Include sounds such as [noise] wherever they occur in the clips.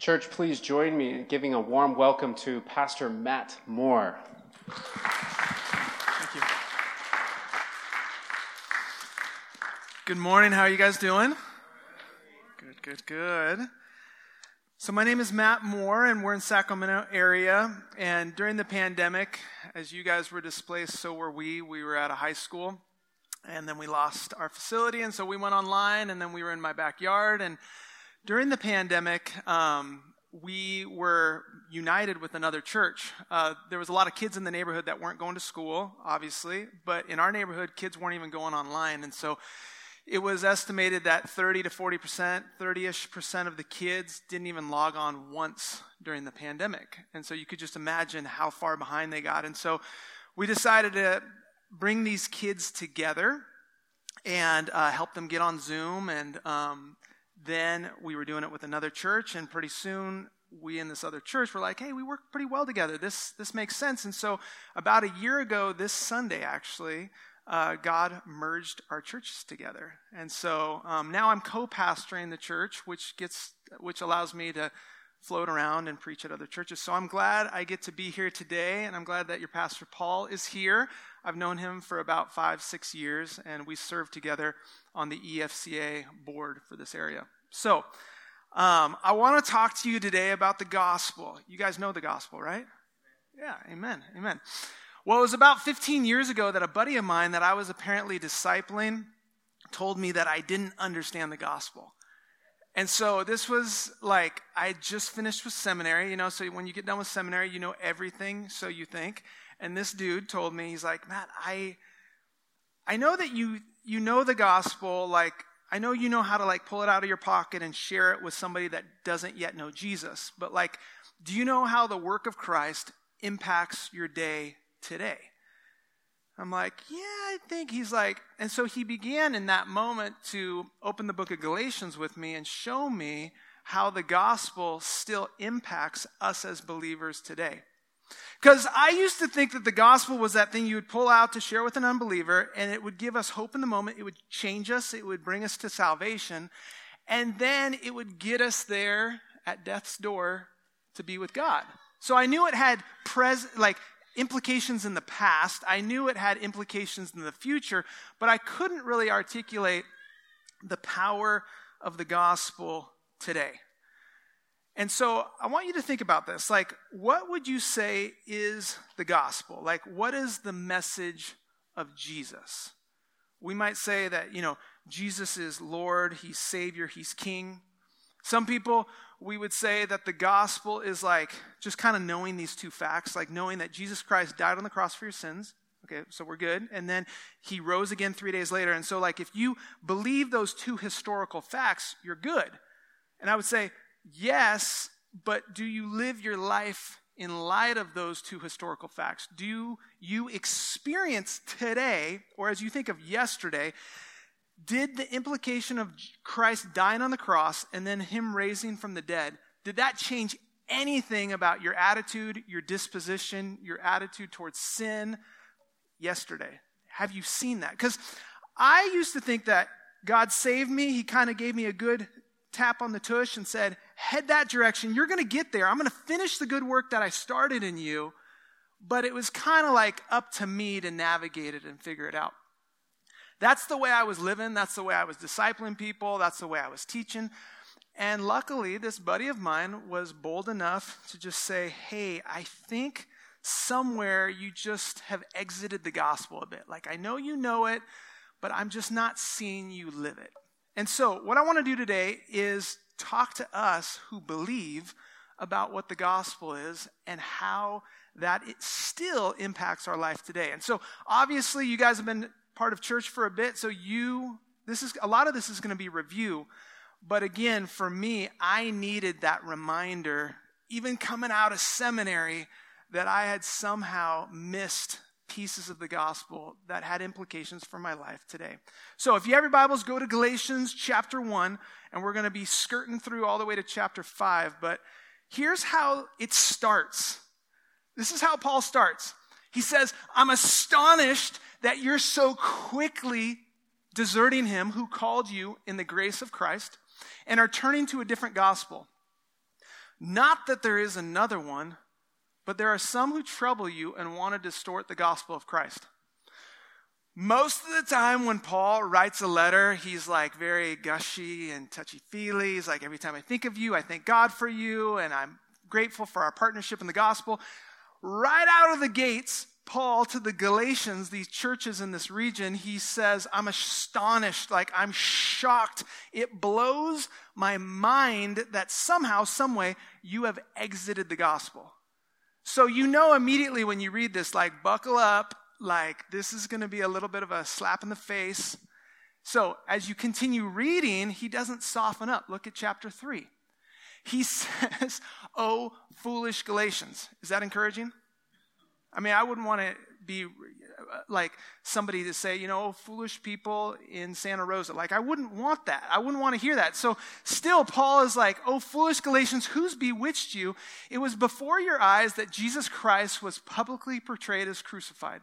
Church, please join me in giving a warm welcome to Pastor Matt Moore. Thank you. Good morning. How are you guys doing? Good, good, good. So my name is Matt Moore, and we're in Sacramento area. And during the pandemic, as you guys were displaced, so were we. We were at a high school, and then we lost our facility, and so we went online, and then we were in my backyard, and during the pandemic, um, we were united with another church. Uh, there was a lot of kids in the neighborhood that weren't going to school, obviously, but in our neighborhood, kids weren't even going online. And so it was estimated that 30 to 40 percent, 30 ish percent of the kids didn't even log on once during the pandemic. And so you could just imagine how far behind they got. And so we decided to bring these kids together and uh, help them get on Zoom and um, then we were doing it with another church, and pretty soon we in this other church were like, hey, we work pretty well together. This, this makes sense. And so, about a year ago, this Sunday actually, uh, God merged our churches together. And so um, now I'm co pastoring the church, which, gets, which allows me to float around and preach at other churches. So I'm glad I get to be here today, and I'm glad that your pastor Paul is here. I've known him for about five, six years, and we serve together on the EFCA board for this area. So, um, I want to talk to you today about the gospel. You guys know the gospel, right? Yeah, amen, amen. Well, it was about 15 years ago that a buddy of mine that I was apparently discipling told me that I didn't understand the gospel. And so this was like, I just finished with seminary, you know, so when you get done with seminary, you know everything, so you think. And this dude told me, he's like, Matt, I, I know that you you know the gospel, like, I know you know how to like pull it out of your pocket and share it with somebody that doesn't yet know Jesus, but like, do you know how the work of Christ impacts your day today? I'm like, yeah, I think he's like, and so he began in that moment to open the book of Galatians with me and show me how the gospel still impacts us as believers today. Because I used to think that the gospel was that thing you would pull out to share with an unbeliever, and it would give us hope in the moment. It would change us, it would bring us to salvation, and then it would get us there at death's door to be with God. So I knew it had pres- like implications in the past. I knew it had implications in the future, but I couldn't really articulate the power of the gospel today. And so I want you to think about this. Like, what would you say is the gospel? Like, what is the message of Jesus? We might say that, you know, Jesus is Lord, He's Savior, He's King. Some people, we would say that the gospel is like just kind of knowing these two facts, like knowing that Jesus Christ died on the cross for your sins. Okay, so we're good. And then he rose again three days later. And so, like, if you believe those two historical facts, you're good. And I would say Yes, but do you live your life in light of those two historical facts? Do you experience today, or as you think of yesterday, did the implication of Christ dying on the cross and then him raising from the dead, did that change anything about your attitude, your disposition, your attitude towards sin yesterday? Have you seen that? Because I used to think that God saved me. He kind of gave me a good tap on the tush and said, head that direction. You're going to get there. I'm going to finish the good work that I started in you. But it was kind of like up to me to navigate it and figure it out. That's the way I was living. That's the way I was discipling people. That's the way I was teaching. And luckily, this buddy of mine was bold enough to just say, Hey, I think somewhere you just have exited the gospel a bit. Like, I know you know it, but I'm just not seeing you live it. And so, what I want to do today is talk to us who believe about what the gospel is and how that it still impacts our life today. And so, obviously, you guys have been part of church for a bit, so you, this is, a lot of this is going to be review. But again, for me, I needed that reminder, even coming out of seminary, that I had somehow missed pieces of the gospel that had implications for my life today. So if you have your Bibles, go to Galatians chapter 1, and we're going to be skirting through all the way to chapter 5. But here's how it starts. This is how Paul starts. He says, I'm astonished that you're so quickly deserting him who called you in the grace of Christ and are turning to a different gospel Not that there is another one, but there are some who trouble you and want to distort the gospel of Christ. Most of the time, when Paul writes a letter, he's like very gushy and touchy feely. He's like, every time I think of you, I thank God for you, and I'm grateful for our partnership in the gospel. Right out of the gates, Paul to the Galatians, these churches in this region, he says, I'm astonished, like I'm shocked. It blows my mind that somehow, someway, you have exited the gospel. So you know immediately when you read this, like, buckle up, like, this is going to be a little bit of a slap in the face. So as you continue reading, he doesn't soften up. Look at chapter 3. He [laughs] says, Oh, foolish Galatians. Is that encouraging? I mean, I wouldn't want to be uh, like somebody to say, you know, foolish people in Santa Rosa. Like, I wouldn't want that. I wouldn't want to hear that. So, still, Paul is like, oh, foolish Galatians, who's bewitched you? It was before your eyes that Jesus Christ was publicly portrayed as crucified.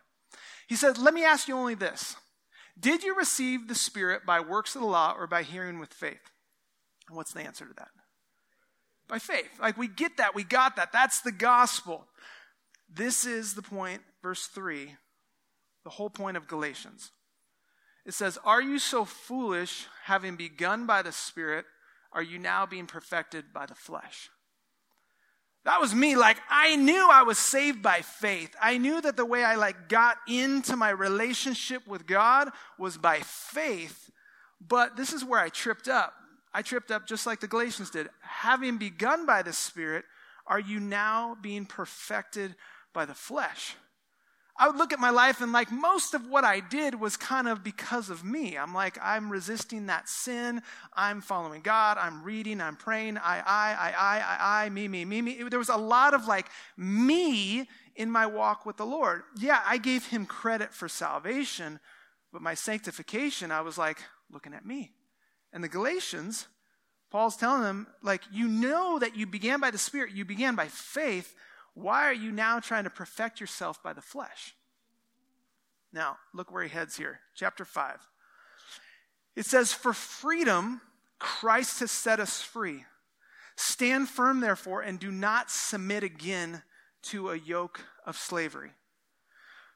He said, let me ask you only this Did you receive the Spirit by works of the law or by hearing with faith? And what's the answer to that? By faith. Like, we get that. We got that. That's the gospel. This is the point, verse 3, the whole point of Galatians. It says, Are you so foolish, having begun by the Spirit, are you now being perfected by the flesh? That was me. Like, I knew I was saved by faith. I knew that the way I, like, got into my relationship with God was by faith. But this is where I tripped up. I tripped up just like the Galatians did. Having begun by the Spirit, are you now being perfected by the flesh. I would look at my life and like most of what I did was kind of because of me. I'm like, I'm resisting that sin. I'm following God. I'm reading. I'm praying. I, I, I, I, I, I, me, me, me, me. There was a lot of like me in my walk with the Lord. Yeah, I gave him credit for salvation, but my sanctification, I was like looking at me. And the Galatians, Paul's telling them, like, you know that you began by the Spirit, you began by faith, why are you now trying to perfect yourself by the flesh? Now, look where he heads here. Chapter 5. It says, For freedom, Christ has set us free. Stand firm, therefore, and do not submit again to a yoke of slavery.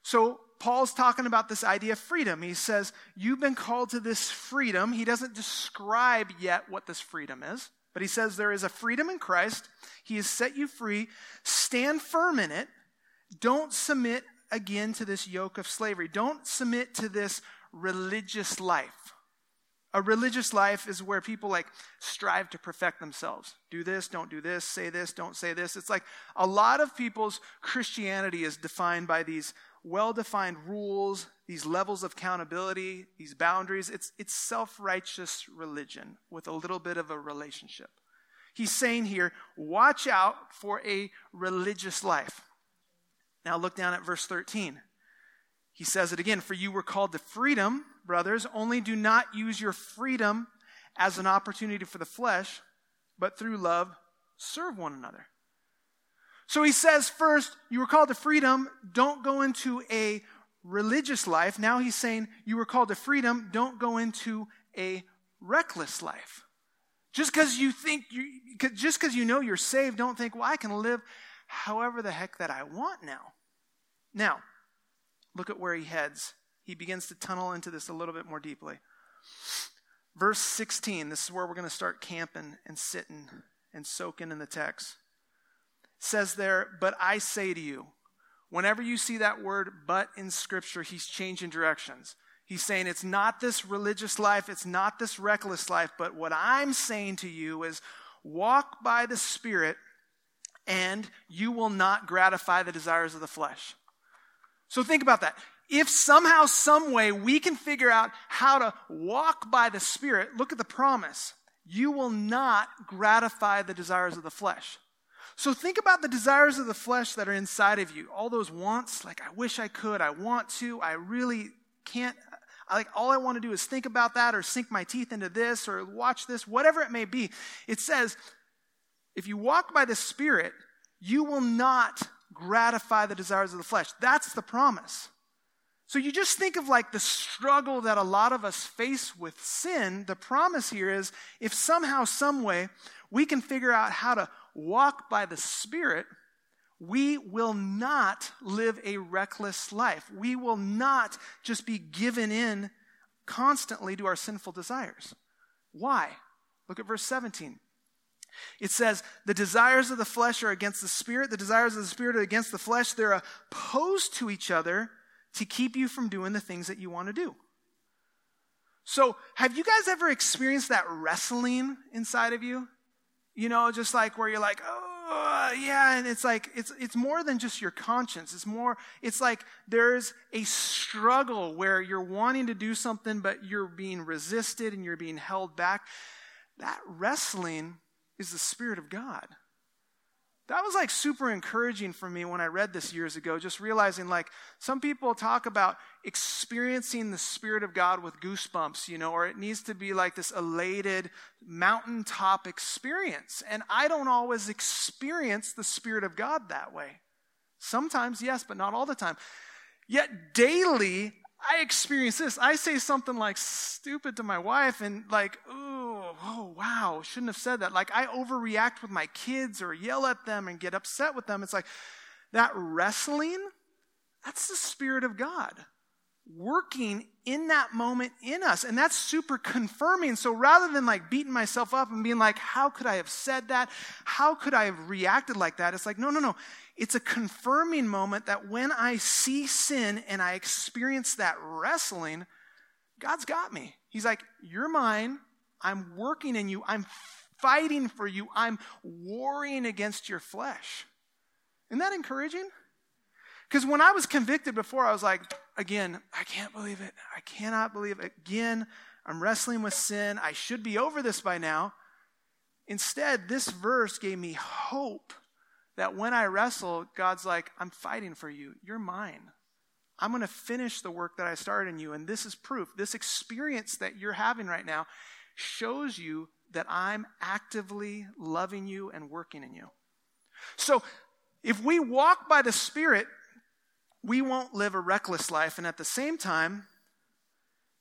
So, Paul's talking about this idea of freedom. He says, You've been called to this freedom. He doesn't describe yet what this freedom is. But he says there is a freedom in Christ. He has set you free. Stand firm in it. Don't submit again to this yoke of slavery. Don't submit to this religious life. A religious life is where people like strive to perfect themselves. Do this, don't do this, say this, don't say this. It's like a lot of people's Christianity is defined by these well defined rules, these levels of accountability, these boundaries. It's, it's self righteous religion with a little bit of a relationship. He's saying here, watch out for a religious life. Now look down at verse 13. He says it again For you were called to freedom, brothers, only do not use your freedom as an opportunity for the flesh, but through love serve one another. So he says, first, you were called to freedom. Don't go into a religious life. Now he's saying, you were called to freedom. Don't go into a reckless life. Just because you think, you, just because you know you're saved, don't think, well, I can live however the heck that I want now. Now, look at where he heads. He begins to tunnel into this a little bit more deeply. Verse 16, this is where we're going to start camping and sitting and soaking in the text says there, but I say to you. Whenever you see that word but in Scripture, he's changing directions. He's saying it's not this religious life, it's not this reckless life, but what I'm saying to you is walk by the Spirit and you will not gratify the desires of the flesh. So think about that. If somehow, some way we can figure out how to walk by the Spirit, look at the promise. You will not gratify the desires of the flesh. So think about the desires of the flesh that are inside of you. All those wants, like, I wish I could, I want to, I really can't. Like, all I want to do is think about that or sink my teeth into this or watch this, whatever it may be. It says, if you walk by the Spirit, you will not gratify the desires of the flesh. That's the promise. So you just think of like the struggle that a lot of us face with sin. The promise here is if somehow, some way, we can figure out how to walk by the Spirit, we will not live a reckless life. We will not just be given in constantly to our sinful desires. Why? Look at verse 17. It says, The desires of the flesh are against the spirit, the desires of the spirit are against the flesh. They're opposed to each other to keep you from doing the things that you want to do. So, have you guys ever experienced that wrestling inside of you? You know, just like where you're like, oh, yeah, and it's like, it's, it's more than just your conscience. It's more, it's like there's a struggle where you're wanting to do something, but you're being resisted and you're being held back. That wrestling is the Spirit of God. That was like super encouraging for me when I read this years ago, just realizing like some people talk about experiencing the Spirit of God with goosebumps, you know, or it needs to be like this elated mountaintop experience. And I don't always experience the Spirit of God that way. Sometimes, yes, but not all the time. Yet daily, I experience this. I say something like stupid to my wife and like, ooh, oh, wow, shouldn't have said that. Like I overreact with my kids or yell at them and get upset with them. It's like that wrestling, that's the Spirit of God working in that moment in us. And that's super confirming. So rather than like beating myself up and being like, how could I have said that? How could I have reacted like that? It's like, no, no, no. It's a confirming moment that when I see sin and I experience that wrestling, God's got me. He's like, You're mine. I'm working in you. I'm fighting for you. I'm warring against your flesh. Isn't that encouraging? Because when I was convicted before, I was like, again, I can't believe it. I cannot believe it. Again, I'm wrestling with sin. I should be over this by now. Instead, this verse gave me hope that when I wrestle, God's like, I'm fighting for you. You're mine. I'm going to finish the work that I started in you. And this is proof. This experience that you're having right now shows you that I'm actively loving you and working in you. So if we walk by the Spirit, we won't live a reckless life. And at the same time,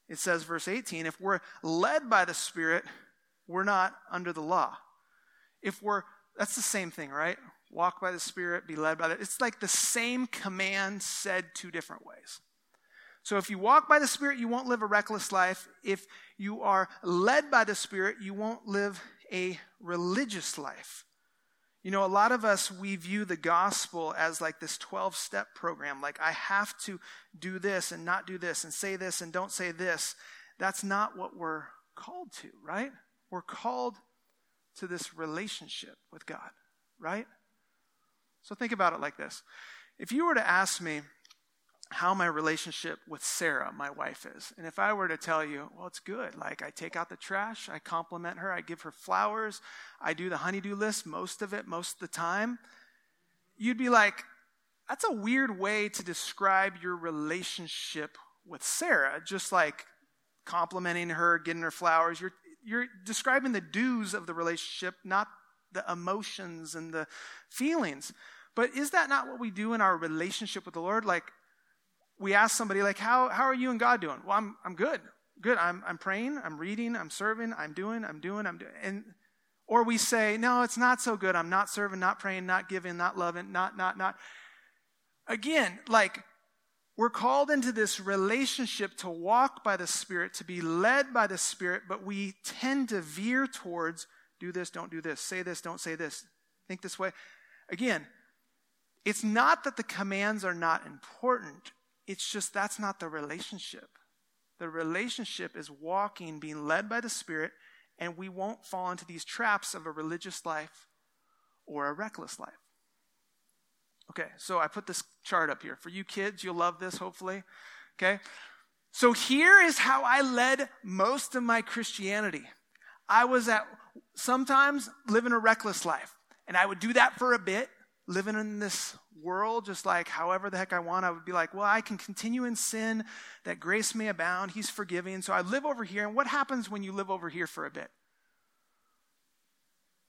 it says, verse 18, if we're led by the Spirit, we're not under the law. If we're, that's the same thing, right? walk by the Spirit, be led by the. It's like the same command said two different ways. So if you walk by the Spirit, you won't live a reckless life. If you are led by the Spirit, you won't live a religious life. You know, a lot of us, we view the gospel as like this 12 step program. Like, I have to do this and not do this and say this and don't say this. That's not what we're called to, right? We're called to this relationship with God, right? So think about it like this. If you were to ask me how my relationship with Sarah, my wife, is, and if I were to tell you, well, it's good, like I take out the trash, I compliment her, I give her flowers, I do the honeydew list most of it, most of the time, you'd be like, that's a weird way to describe your relationship with Sarah, just like complimenting her, getting her flowers. You're, you're describing the do's of the relationship, not the emotions and the feelings. But is that not what we do in our relationship with the Lord? Like, we ask somebody, like, how, how are you and God doing? Well, I'm, I'm good. Good. I'm, I'm praying, I'm reading, I'm serving, I'm doing, I'm doing, I'm doing. And, or we say, no, it's not so good. I'm not serving, not praying, not giving, not loving, not, not, not. Again, like, we're called into this relationship to walk by the Spirit, to be led by the Spirit, but we tend to veer towards do this, don't do this, say this, don't say this, think this way. Again, it's not that the commands are not important, it's just that's not the relationship. The relationship is walking, being led by the Spirit, and we won't fall into these traps of a religious life or a reckless life. Okay, so I put this chart up here. For you kids, you'll love this, hopefully. Okay? So here is how I led most of my Christianity. I was at sometimes living a reckless life, and I would do that for a bit, living in this world just like however the heck I want, I would be like, well, I can continue in sin, that grace may abound, He's forgiving. So I live over here. And what happens when you live over here for a bit?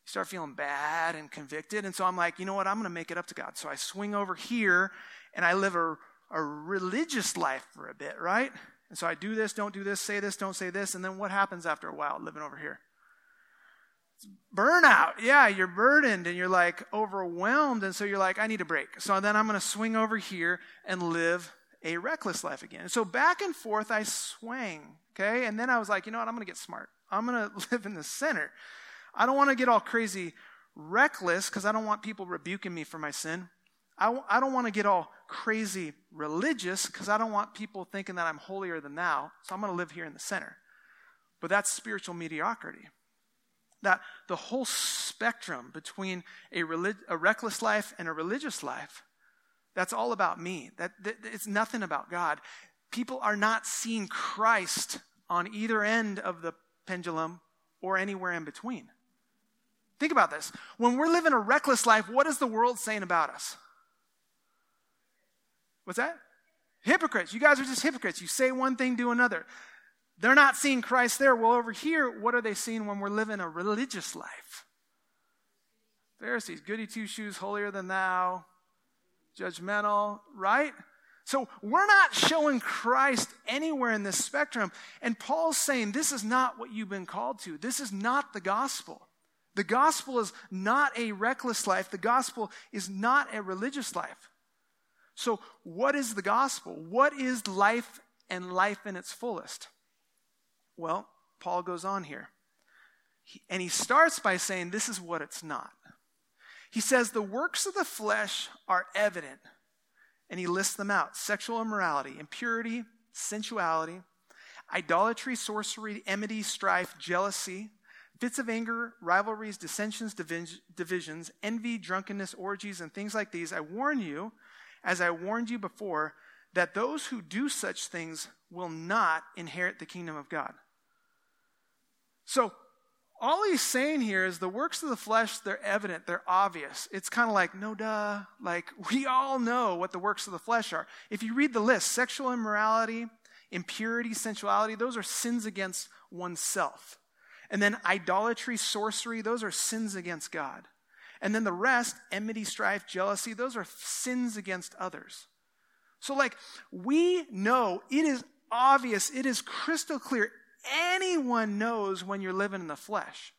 You start feeling bad and convicted. And so I'm like, you know what? I'm going to make it up to God. So I swing over here and I live a, a religious life for a bit, right? And so I do this, don't do this, say this, don't say this. And then what happens after a while living over here? Burnout. Yeah, you're burdened and you're like overwhelmed. And so you're like, I need a break. So then I'm going to swing over here and live a reckless life again. So back and forth, I swang. Okay. And then I was like, you know what? I'm going to get smart. I'm going [laughs] to live in the center. I don't want to get all crazy reckless because I don't want people rebuking me for my sin. I w- I don't want to get all crazy religious because I don't want people thinking that I'm holier than thou. So I'm going to live here in the center. But that's spiritual mediocrity. That the whole spectrum between a, relig- a reckless life and a religious life, that's all about me. That, that it's nothing about God. People are not seeing Christ on either end of the pendulum or anywhere in between. Think about this. When we're living a reckless life, what is the world saying about us? What's that? Hypocrites. You guys are just hypocrites. You say one thing, do another. They're not seeing Christ there. Well, over here, what are they seeing when we're living a religious life? Pharisees, goody two shoes, holier than thou, judgmental, right? So we're not showing Christ anywhere in this spectrum. And Paul's saying this is not what you've been called to. This is not the gospel. The gospel is not a reckless life. The gospel is not a religious life. So, what is the gospel? What is life and life in its fullest? Well, Paul goes on here. and he starts by saying this is what it's not. He says the works of the flesh are evident, and he lists them out sexual immorality, impurity, sensuality, idolatry, sorcery, enmity, strife, jealousy fits of anger, rivalries, dissensions, divisions, envy, drunkenness, orgies, and things like these, I warn you, as I warned you before, that those who do such things will not inherit the kingdom of God. So, all he's saying here is the works of the flesh, they're evident, they're obvious. It's kind of like, no duh. Like, [laughs] we all know what the works of the flesh are. If you read the list, sexual immorality, impurity, sensuality, those are sins against oneself. And then idolatry, sorcery, those are sins against God. And then the rest, enmity, strife, jealousy, those are sins against others. So, like, we know it is obvious, it is crystal clear. Anyone knows when you're living in the flesh.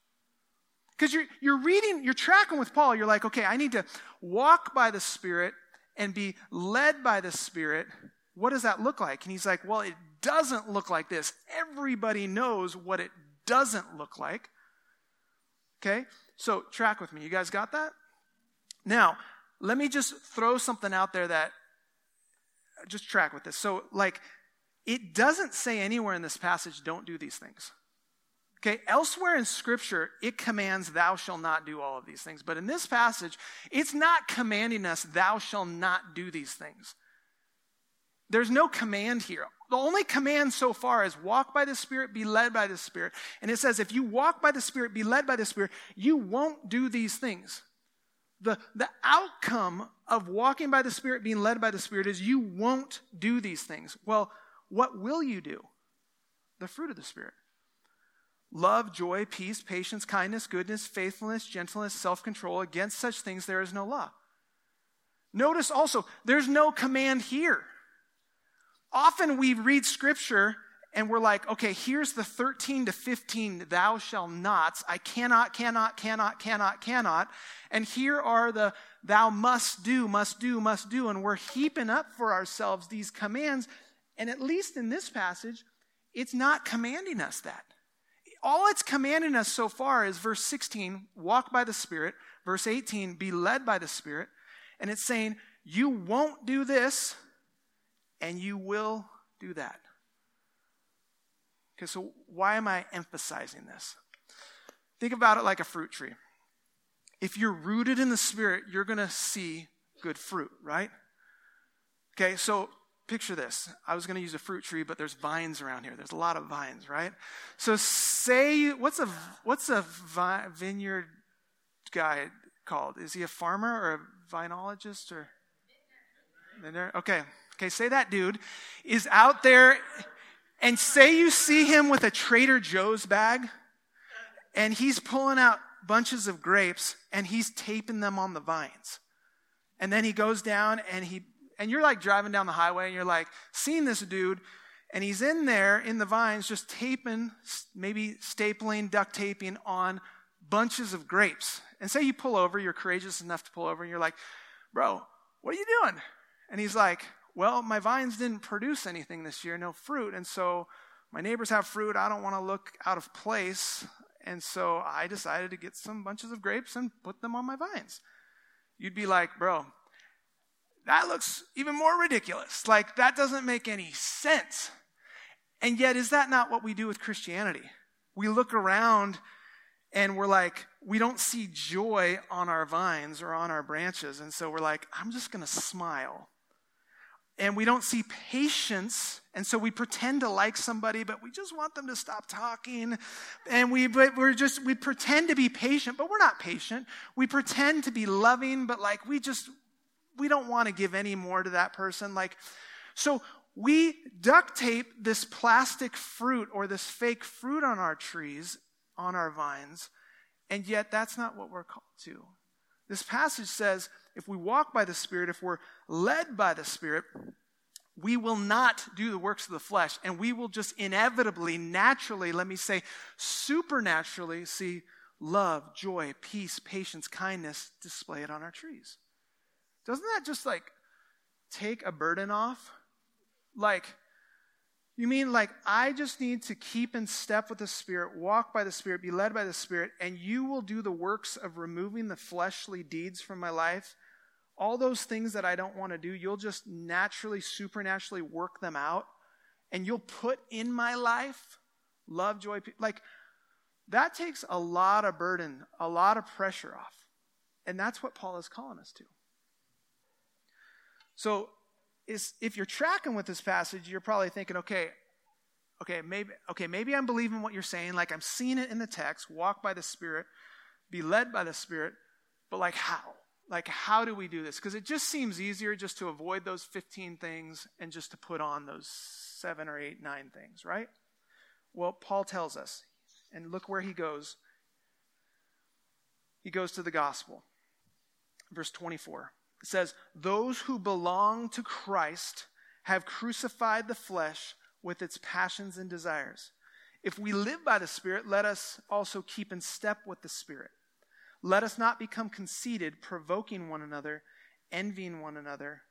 Because you're, you're reading, you're tracking with Paul. You're like, okay, I need to walk by the Spirit and be led by the Spirit. What does that look like? And he's like, well, it doesn't look like this. Everybody knows what it doesn't look like. Okay? So, track with me. You guys got that? Now, let me just throw something out there that just track with this. So, like, it doesn't say anywhere in this passage, don't do these things. Okay, elsewhere in Scripture, it commands, thou shalt not do all of these things. But in this passage, it's not commanding us, thou shalt not do these things. There's no command here. The only command so far is walk by the Spirit, be led by the Spirit. And it says, if you walk by the Spirit, be led by the Spirit, you won't do these things. The, the outcome of walking by the Spirit, being led by the Spirit, is you won't do these things. Well, what will you do? The fruit of the Spirit love, joy, peace, patience, kindness, goodness, faithfulness, gentleness, self control. Against such things there is no law. Notice also, there's no command here. Often we read scripture and we're like, okay, here's the 13 to 15 thou shall nots. I cannot, cannot, cannot, cannot, cannot. And here are the thou must do, must do, must do. And we're heaping up for ourselves these commands. And at least in this passage, it's not commanding us that. All it's commanding us so far is verse 16, walk by the Spirit. Verse 18, be led by the Spirit. And it's saying, you won't do this and you will do that. Okay, so why am I emphasizing this? Think about it like a fruit tree. If you're rooted in the Spirit, you're going to see good fruit, right? Okay, so picture this. I was going to use a fruit tree, but there's vines around here. There's a lot of vines, right? So say, what's a what's a vi- vineyard guy called? Is he a farmer or a vinologist or? Okay, okay, say that dude is out there and say you see him with a Trader Joe's bag and he's pulling out bunches of grapes and he's taping them on the vines. And then he goes down and he, and you're like driving down the highway and you're like seeing this dude and he's in there in the vines just taping, maybe stapling, duct taping on bunches of grapes. And say you pull over, you're courageous enough to pull over, and you're like, bro, what are you doing? And he's like, well, my vines didn't produce anything this year, no fruit. And so my neighbors have fruit. I don't want to look out of place. And so I decided to get some bunches of grapes and put them on my vines. You'd be like, bro, that looks even more ridiculous. Like, that doesn't make any sense. And yet, is that not what we do with Christianity? We look around and we're like, we don't see joy on our vines or on our branches. And so we're like, I'm just going to smile. And we don't see patience. And so we pretend to like somebody, but we just want them to stop talking. And we, but we're just, we pretend to be patient, but we're not patient. We pretend to be loving, but like we just, we don't want to give any more to that person. Like, so we duct tape this plastic fruit or this fake fruit on our trees, on our vines, and yet that's not what we're called to. This passage says if we walk by the Spirit, if we're led by the Spirit, we will not do the works of the flesh, and we will just inevitably, naturally, let me say, supernaturally see love, joy, peace, patience, kindness display it on our trees. Doesn't that just like take a burden off? Like, you mean like I just need to keep in step with the Spirit, walk by the Spirit, be led by the Spirit, and you will do the works of removing the fleshly deeds from my life? All those things that I don't want to do, you'll just naturally, supernaturally work them out, and you'll put in my life love, joy, like that takes a lot of burden, a lot of pressure off. And that's what Paul is calling us to. So is if you're tracking with this passage, you're probably thinking, okay, okay, maybe okay, maybe I'm believing what you're saying, like I'm seeing it in the text, walk by the Spirit, be led by the Spirit, but like how? Like how do we do this? Because it just seems easier just to avoid those 15 things and just to put on those seven or eight, nine things, right? Well, Paul tells us, and look where he goes. He goes to the gospel. Verse 24. It says, Those who belong to Christ have crucified the flesh with its passions and desires. If we live by the Spirit, let us also keep in step with the Spirit. Let us not become conceited, provoking one another, envying one another.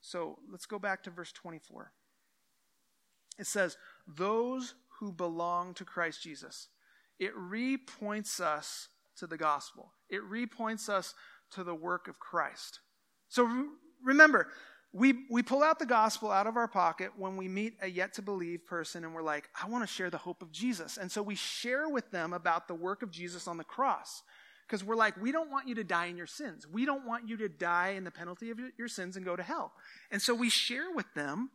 So let's go back to verse 24. It says, Those who belong to Christ Jesus. It repoints us to the gospel. It repoints us to the work of Christ. So remember, we, we pull out the gospel out of our pocket when we meet a yet to believe person and we're like, I want to share the hope of Jesus. And so we share with them about the work of Jesus on the cross. Because we're like, we don't want you to die in your sins. We don't want you to die in the penalty of your sins and go to hell. And so we share with them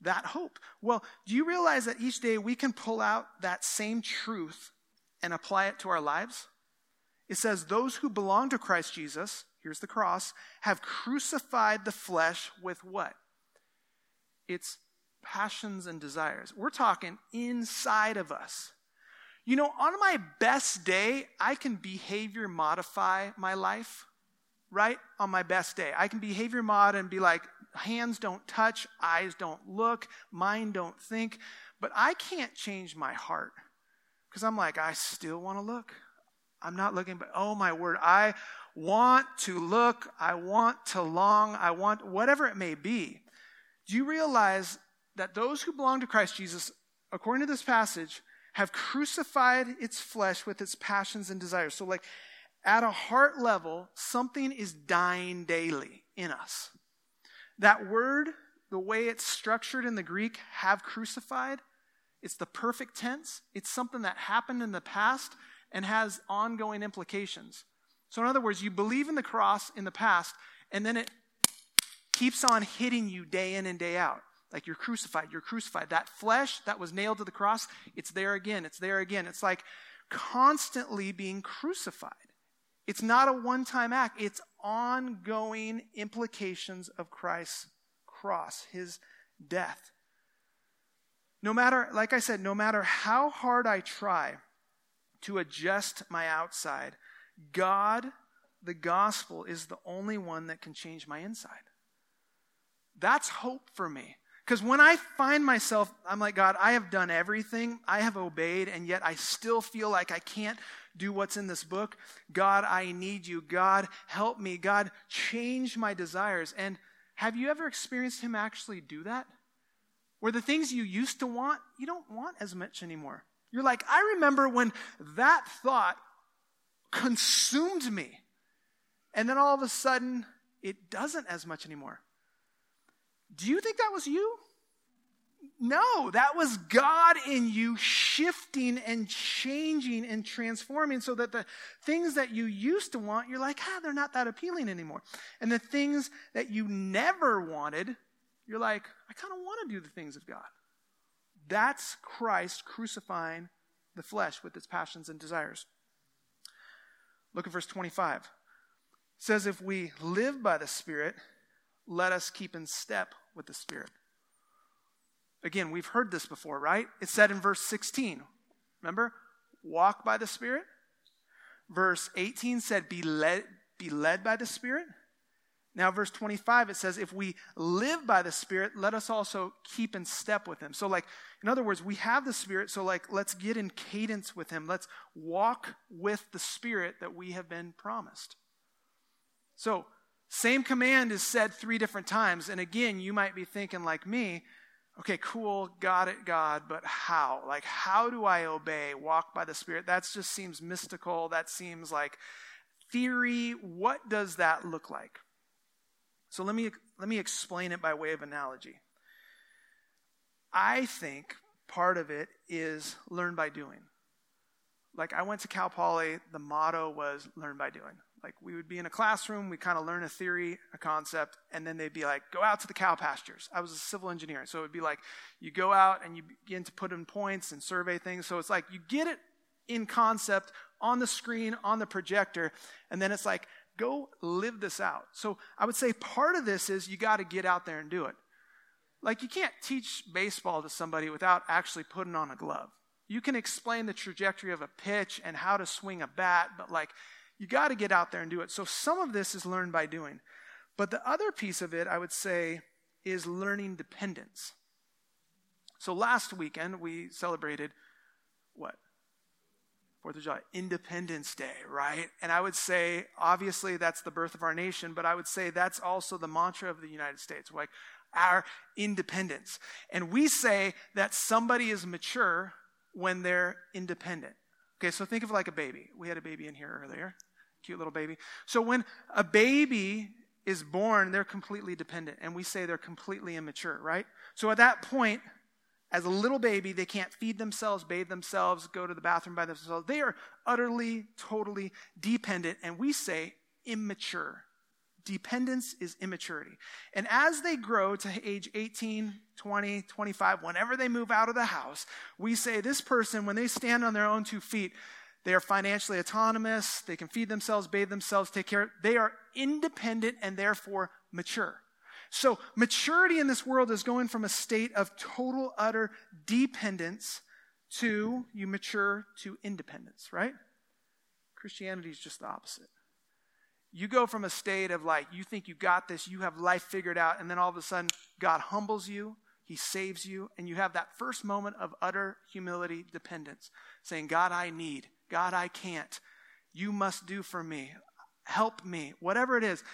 that hope. Well, do you realize that each day we can pull out that same truth and apply it to our lives? It says, Those who belong to Christ Jesus, here's the cross, have crucified the flesh with what? Its passions and desires. We're talking inside of us. You know, on my best day, I can behavior modify my life, right? On my best day. I can behavior mod and be like, hands don't touch, eyes don't look, mind don't think. But I can't change my heart because I'm like, I still want to look. I'm not looking, but oh my word, I want to look, I want to long, I want whatever it may be. Do you realize that those who belong to Christ Jesus, according to this passage, have crucified its flesh with its passions and desires? So, like, at a heart level, something is dying daily in us. That word, the way it's structured in the Greek, have crucified, it's the perfect tense. It's something that happened in the past and has ongoing implications. So, in other words, you believe in the cross in the past, and then it keeps on hitting you day in and day out. Like you're crucified, you're crucified. That flesh that was nailed to the cross, it's there again, it's there again. It's like constantly being crucified. It's not a one time act, it's ongoing implications of Christ's cross, his death. No matter, like I said, no matter how hard I try, to adjust my outside. God, the gospel, is the only one that can change my inside. That's hope for me. Because when I find myself, I'm like, God, I have done everything, I have obeyed, and yet I still feel like I can't do what's in this book. God, I need you. God, help me. God, change my desires. And have you ever experienced Him actually do that? Where the things you used to want, you don't want as much anymore. You're like, I remember when that thought consumed me. And then all of a sudden, it doesn't as much anymore. Do you think that was you? No, that was God in you shifting and changing and transforming so that the things that you used to want, you're like, ah, they're not that appealing anymore. And the things that you never wanted, you're like, I kind of want to do the things of God. That's Christ crucifying the flesh with its passions and desires. Look at verse 25. It says, If we live by the Spirit, let us keep in step with the Spirit. Again, we've heard this before, right? It said in verse 16. Remember? Walk by the Spirit. Verse 18 said, Be led, be led by the Spirit. Now, verse 25, it says, If we live by the Spirit, let us also keep in step with Him. So, like, in other words, we have the Spirit, so, like, let's get in cadence with Him. Let's walk with the Spirit that we have been promised. So, same command is said three different times. And again, you might be thinking, like me, okay, cool, got it, God, but how? Like, how do I obey, walk by the Spirit? That just seems mystical. That seems like theory. What does that look like? So let me, let me explain it by way of analogy. I think part of it is learn by doing. Like, I went to Cal Poly, the motto was learn by doing. Like we would be in a classroom, we kind of learn a theory, a concept, and then they'd be like, go out to the cow pastures. I was a civil engineer, so it would be like you go out and you begin to put in points and survey things. So it's like you get it in concept on the screen, on the projector, and then it's like, go live this out. So I would say part of this is you got to get out there and do it. Like you can't teach baseball to somebody without actually putting on a glove. You can explain the trajectory of a pitch and how to swing a bat, but like you got to get out there and do it. So some of this is learned by doing. But the other piece of it, I would say, is learning dependence. So last weekend, we celebrated what? Fourth of July, Independence Day, right? And I would say, obviously, that's the birth of our nation, but I would say that's also the mantra of the United States, like our independence. And we say that somebody is mature when they're independent. Okay, so think of like a baby. We had a baby in here earlier cute little baby. So when a baby is born, they're completely dependent, and we say they're completely immature, right? So at that point, as a little baby, they can't feed themselves, bathe themselves, go to the bathroom by themselves. They are utterly, totally dependent, and we say immature. Dependence is immaturity. And as they grow to age 18, 20, 25, whenever they move out of the house, we say this person, when they stand on their own two feet, they are financially autonomous. They can feed themselves, bathe themselves, take care. They are independent and therefore mature. So, maturity in this world is going from a state of total, utter dependence to you mature to independence, right? Christianity is just the opposite. You go from a state of like, you think you got this, you have life figured out, and then all of a sudden, God humbles you, He saves you, and you have that first moment of utter humility, dependence, saying, God, I need. God, I can't. You must do for me. Help me. Whatever it is.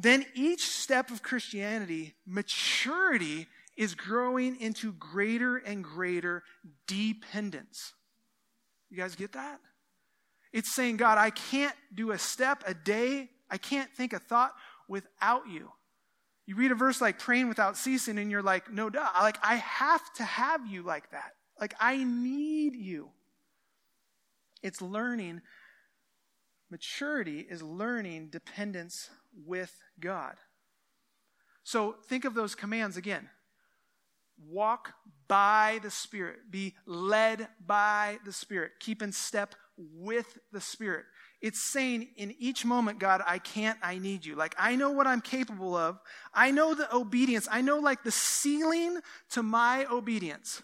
Then each step of Christianity, maturity is growing into greater and greater dependence. You guys get that? It's saying, God, I can't do a step a day, I can't think a thought without you. You read a verse like praying without ceasing, and you're like, no, duh. Like, I have to have you like that. Like, I need you. It's learning, maturity is learning dependence with God. So think of those commands again. Walk by the Spirit. Be led by the Spirit. Keep in step with the Spirit. It's saying in each moment, God, I can't, I need you. Like, I know what I'm capable of. I know the obedience. I know, like, the ceiling to my obedience.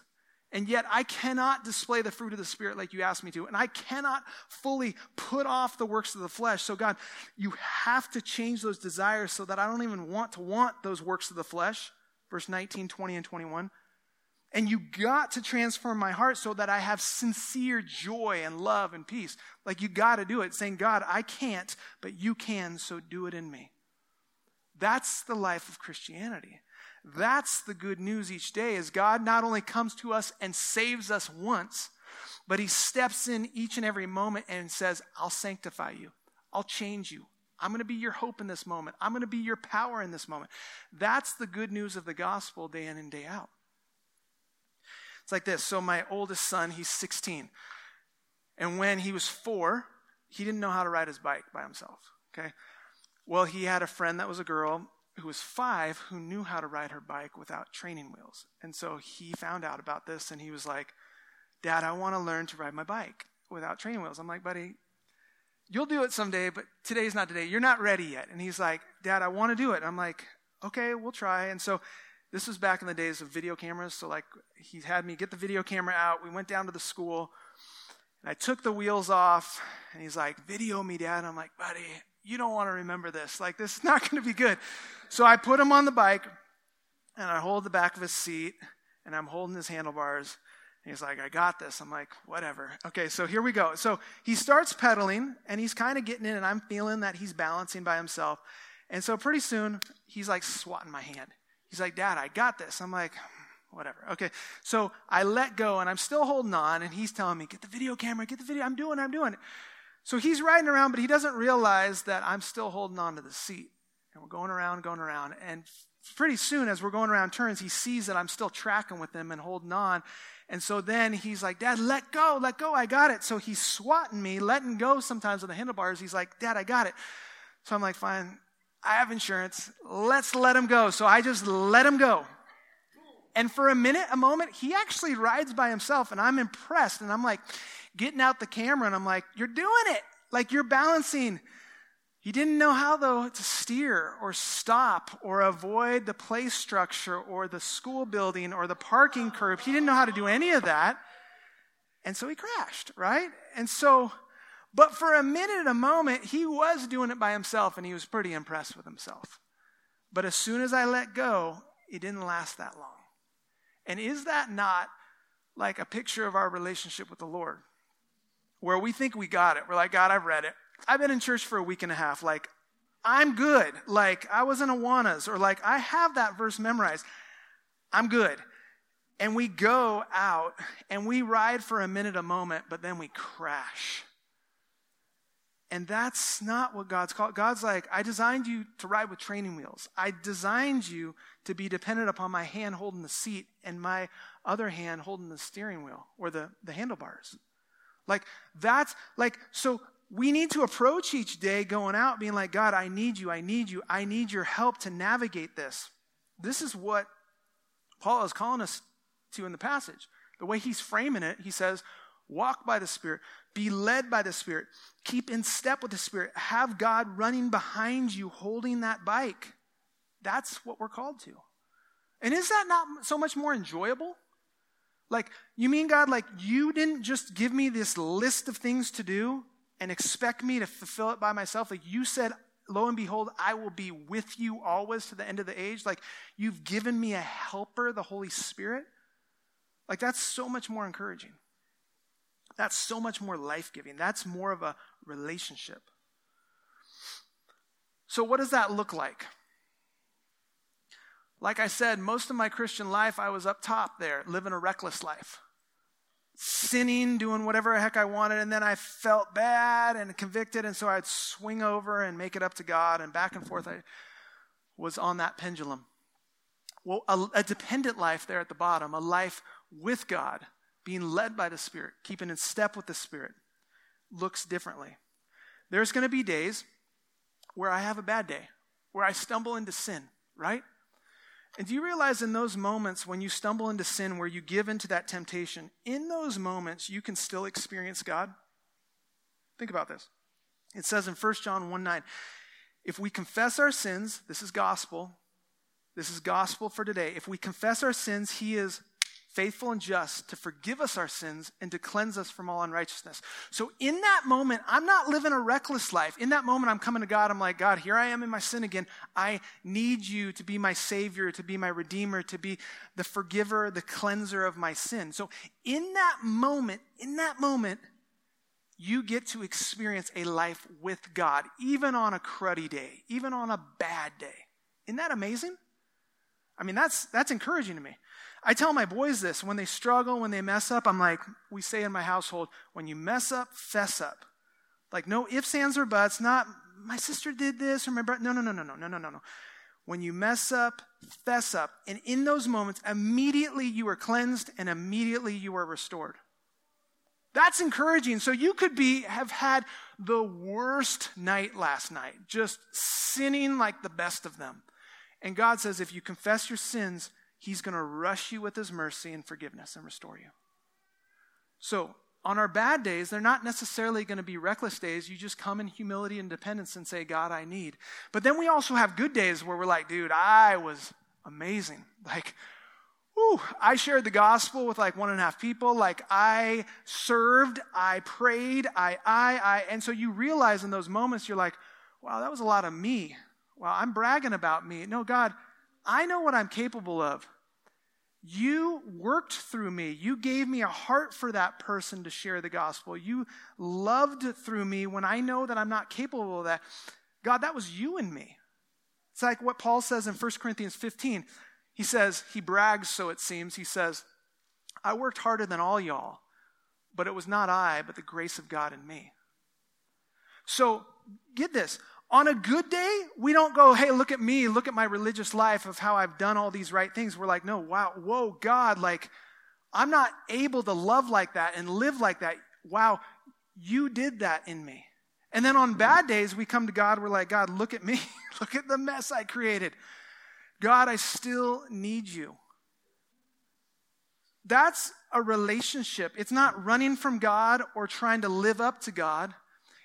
And yet I cannot display the fruit of the Spirit like you asked me to. And I cannot fully put off the works of the flesh. So, God, you have to change those desires so that I don't even want to want those works of the flesh. verse 19, 20, and 21. And you got to transform my heart so that I have sincere joy and love and peace. Like you got to do it, saying, God, I can't, but you can, so do it in me. That's the life of Christianity. That's the good news each day is God not only comes to us and saves us once, but he steps in each and every moment and says, I'll sanctify you. I'll change you. I'm going to be your hope in this moment. I'm going to be your power in this moment. That's the good news of the gospel day in and day out. It's like this. So, my oldest son, he's 16. And when he was four, he didn't know how to ride his bike by himself. Okay? Well, he had a friend that was a girl who was five who knew how to ride her bike without training wheels. And so he found out about this and he was like, Dad, I want to learn to ride my bike without training wheels. I'm like, buddy, you'll do it someday, but today's not today. You're not ready yet. And he's like, Dad, I want to do it. I'm like, okay, we'll try. And so this was back in the days of video cameras. So like he had me get the video camera out. We went down to the school and I took the wheels off and he's like, video me, Dad. I'm like, buddy, you don't want to remember this. Like this is [laughs] not going to be good. So I put him on the bike and I hold the back of his seat and I'm holding his handlebars He's like, I got this. I'm like, whatever. Okay, so here we go. So he starts pedaling and he's kind of getting in, and I'm feeling that he's balancing by himself. And so pretty soon, he's like swatting my hand. He's like, Dad, I got this. I'm like, hmm, whatever. Okay, so I let go and I'm still holding on, and he's telling me, Get the video camera, get the video. I'm doing it, I'm doing it. So he's riding around, but he doesn't realize that I'm still holding on to the seat. And we're going around, going around. And pretty soon, as we're going around turns, he sees that I'm still tracking with him and holding on. And so then he's like, Dad, let go, let go, I got it. So he's swatting me, letting go sometimes of the handlebars. He's like, Dad, I got it. So I'm like, fine, I have insurance. Let's let him go. So I just let him go. And for a minute, a moment, he actually rides by himself, and I'm impressed. And I'm like, getting out the camera, and I'm like, You're doing it. Like you're balancing. You didn't know how, though, to steer or stop or avoid the play structure or the school building or the parking curb. He didn't know how to do any of that. And so he crashed, right? And so, but for a minute, a moment, he was doing it by himself and he was pretty impressed with himself. But as soon as I let go, it didn't last that long. And is that not like a picture of our relationship with the Lord? Where we think we got it. We're like, God, I've read it. I've been in church for a week and a half. Like, I'm good. Like, I was in Awanas, or like, I have that verse memorized. I'm good. And we go out and we ride for a minute, a moment, but then we crash. And that's not what God's called. God's like, I designed you to ride with training wheels. I designed you to be dependent upon my hand holding the seat and my other hand holding the steering wheel or the, the handlebars. Like, that's like, so we need to approach each day going out being like, God, I need you, I need you, I need your help to navigate this. This is what Paul is calling us to in the passage. The way he's framing it, he says, walk by the Spirit, be led by the Spirit, keep in step with the Spirit, have God running behind you, holding that bike. That's what we're called to. And is that not so much more enjoyable? Like, you mean, God, like you didn't just give me this list of things to do and expect me to fulfill it by myself. Like you said, lo and behold, I will be with you always to the end of the age. Like you've given me a helper, the Holy Spirit. Like that's so much more encouraging. That's so much more life giving. That's more of a relationship. So, what does that look like? Like I said, most of my Christian life, I was up top there, living a reckless life sinning, doing whatever the heck I wanted, and then I felt bad and convicted, and so I'd swing over and make it up to God, and back and forth I was on that pendulum. Well, a, a dependent life there at the bottom, a life with God, being led by the Spirit, keeping in step with the Spirit, looks differently. There's going to be days where I have a bad day, where I stumble into sin, right? And do you realize in those moments when you stumble into sin, where you give into that temptation, in those moments you can still experience God? Think about this. It says in 1 John 1 9, if we confess our sins, this is gospel, this is gospel for today. If we confess our sins, he is faithful and just to forgive us our sins and to cleanse us from all unrighteousness. So in that moment, I'm not living a reckless life. In that moment, I'm coming to God. I'm like, God, here I am in my sin again. I need you to be my Savior, to be my Redeemer, to be the forgiver, the cleanser of my sin. So in that moment, in that moment, you get to experience a life with God, even on a cruddy day, even on a bad day. Isn't that amazing? I mean, that's, that's encouraging to me. I tell my boys this when they struggle, when they mess up, I'm like, we say in my household, when you mess up, fess up. Like, no ifs, ands, or buts, not my sister did this or my brother. No, no, no, no, no, no, no, no, no. When you mess up, fess up. And in those moments, immediately you are cleansed and immediately you are restored. That's encouraging. So you could be, have had the worst night last night, just sinning like the best of them. And God says, if you confess your sins, He's going to rush you with His mercy and forgiveness and restore you. So, on our bad days, they're not necessarily going to be reckless days. You just come in humility and dependence and say, God, I need. But then we also have good days where we're like, dude, I was amazing. [laughs] Like, Ooh, I shared the gospel with like one and a half people. Like, I served, I prayed, I, I, I. And so you realize in those moments, you're like, wow, that was a lot of me. Well, I'm bragging about me. No, God, I know what I'm capable of. You worked through me. You gave me a heart for that person to share the gospel. You loved through me when I know that I'm not capable of that. God, that was you and me. It's like what Paul says in 1 Corinthians 15. He says, he brags, so it seems. He says, I worked harder than all y'all, but it was not I, but the grace of God in me. So get this. On a good day, we don't go, hey, look at me, look at my religious life of how I've done all these right things. We're like, no, wow, whoa, God, like, I'm not able to love like that and live like that. Wow, you did that in me. And then on bad days, we come to God, we're like, God, look at me. [laughs] look at the mess I created. God, I still need you. That's a relationship. It's not running from God or trying to live up to God.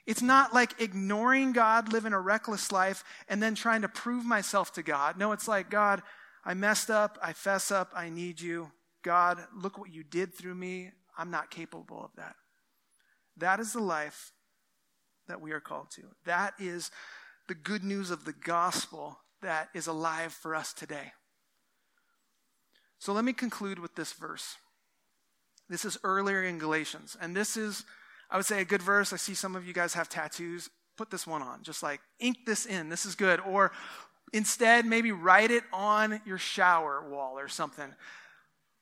It's not like ignoring God, living a reckless life, and then trying to prove myself to God. No, it's like, God, I messed up. I fess up. I need you. God, look what you did through me. I'm not capable of that. That is the life that we are called to. That is the good news of the gospel that is alive for us today. So let me conclude with this verse. This is earlier in Galatians, and this is I would say a good verse. I see some of you guys have tattoos. Put this one on. Just like ink this in. This is good. Or instead, maybe write it on your shower wall or something.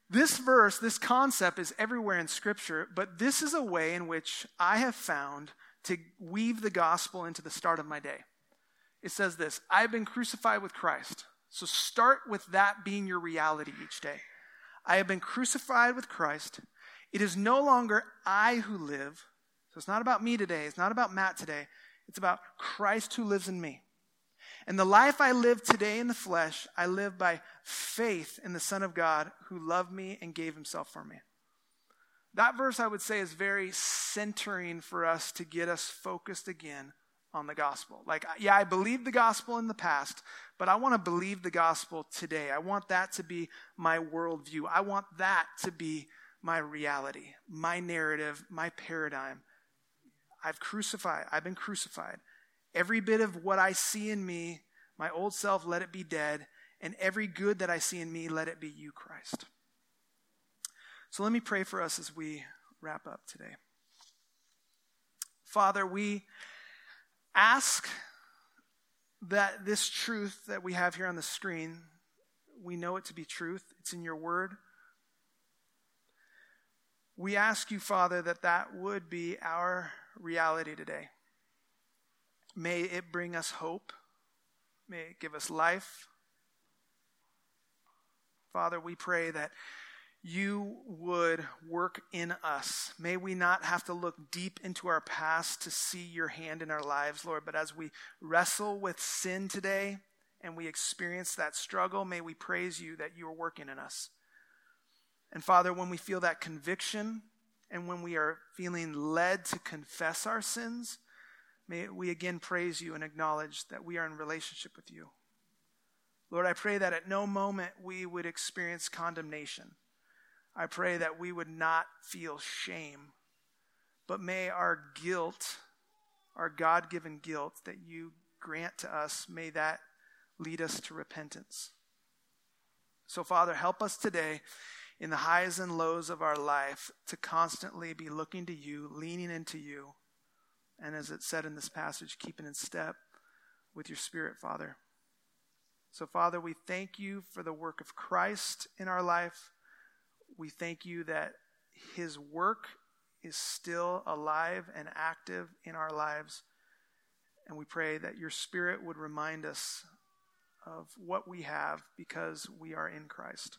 This verse, this concept is everywhere in Scripture, but this is a way in which I have found to weave the gospel into the start of my day. It says this I've been crucified with Christ. So start with that being your reality each day. I have been crucified with Christ. It is no longer I who live, so it's not about me today. It's not about Matt today. It's about Christ who lives in me. And the life I live today in the flesh, I live by faith in the Son of God who loved me and gave himself for me. That verse, I would say, is very centering for us to get us focused again on the gospel. Like, yeah, I believed the gospel in the past, but I want to believe the gospel today. I want that to be my worldview. I want that to be my reality, my narrative, my paradigm. I've crucified, I've been crucified. Every bit of what I see in me, my old self, let it be dead. And every good that I see in me, let it be you, Christ. So let me pray for us as we wrap up today. Father, we ask that this truth that we have here on the screen, we know it to be truth. It's in your word. We ask you, Father, that that would be our reality today. May it bring us hope. May it give us life. Father, we pray that you would work in us. May we not have to look deep into our past to see your hand in our lives, Lord, but as we wrestle with sin today and we experience that struggle, may we praise you that you are working in us. And Father, when we feel that conviction, and when we are feeling led to confess our sins, may we again praise you and acknowledge that we are in relationship with you. Lord, I pray that at no moment we would experience condemnation. I pray that we would not feel shame, but may our guilt, our God given guilt that you grant to us, may that lead us to repentance. So, Father, help us today in the highs and lows of our life to constantly be looking to you, leaning into you, and as it said in this passage, keeping in step with your Spirit, Father. So, Father, we thank you for the work of Christ in our life. We thank you that his work is still alive and active in our lives. And we pray that your Spirit would remind us of what we have because we are in Christ.